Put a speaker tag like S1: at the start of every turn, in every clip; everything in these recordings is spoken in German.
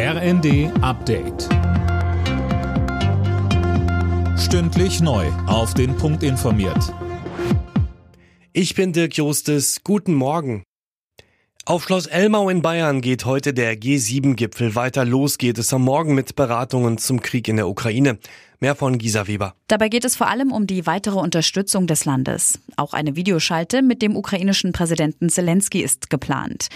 S1: RND Update. Stündlich neu. Auf den Punkt informiert.
S2: Ich bin Dirk Jostes. Guten Morgen. Auf Schloss Elmau in Bayern geht heute der G7-Gipfel weiter. Los geht es am Morgen mit Beratungen zum Krieg in der Ukraine. Mehr von Gisa Weber.
S3: Dabei geht es vor allem um die weitere Unterstützung des Landes. Auch eine Videoschalte mit dem ukrainischen Präsidenten Zelensky ist geplant.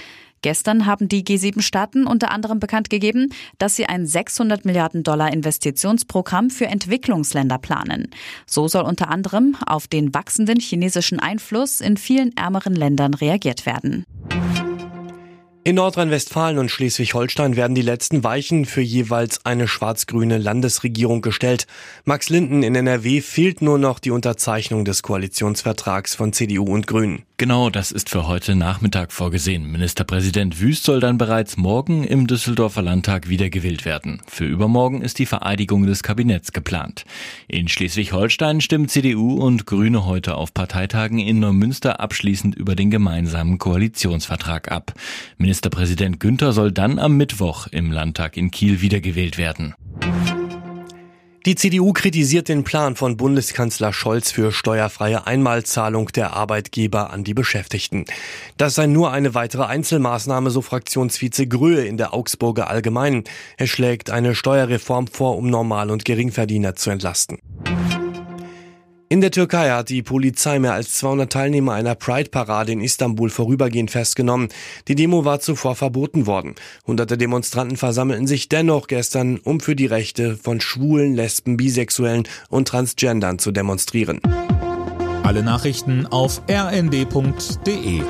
S3: Gestern haben die G7-Staaten unter anderem bekannt gegeben, dass sie ein 600 Milliarden Dollar Investitionsprogramm für Entwicklungsländer planen. So soll unter anderem auf den wachsenden chinesischen Einfluss in vielen ärmeren Ländern reagiert werden.
S2: In Nordrhein-Westfalen und Schleswig-Holstein werden die letzten Weichen für jeweils eine schwarz-grüne Landesregierung gestellt. Max Linden in NRW fehlt nur noch die Unterzeichnung des Koalitionsvertrags von CDU und Grünen.
S4: Genau, das ist für heute Nachmittag vorgesehen. Ministerpräsident Wüst soll dann bereits morgen im Düsseldorfer Landtag wiedergewählt werden. Für übermorgen ist die Vereidigung des Kabinetts geplant. In Schleswig-Holstein stimmen CDU und Grüne heute auf Parteitagen in Neumünster abschließend über den gemeinsamen Koalitionsvertrag ab. Ministerpräsident Günther soll dann am Mittwoch im Landtag in Kiel wiedergewählt werden.
S2: Die CDU kritisiert den Plan von Bundeskanzler Scholz für steuerfreie Einmalzahlung der Arbeitgeber an die Beschäftigten. Das sei nur eine weitere Einzelmaßnahme, so Fraktionsvize Gröhe in der Augsburger Allgemeinen. Er schlägt eine Steuerreform vor, um Normal- und Geringverdiener zu entlasten. In der Türkei hat die Polizei mehr als 200 Teilnehmer einer Pride-Parade in Istanbul vorübergehend festgenommen. Die Demo war zuvor verboten worden. Hunderte Demonstranten versammelten sich dennoch gestern, um für die Rechte von Schwulen, Lesben, Bisexuellen und Transgendern zu demonstrieren.
S1: Alle Nachrichten auf rnd.de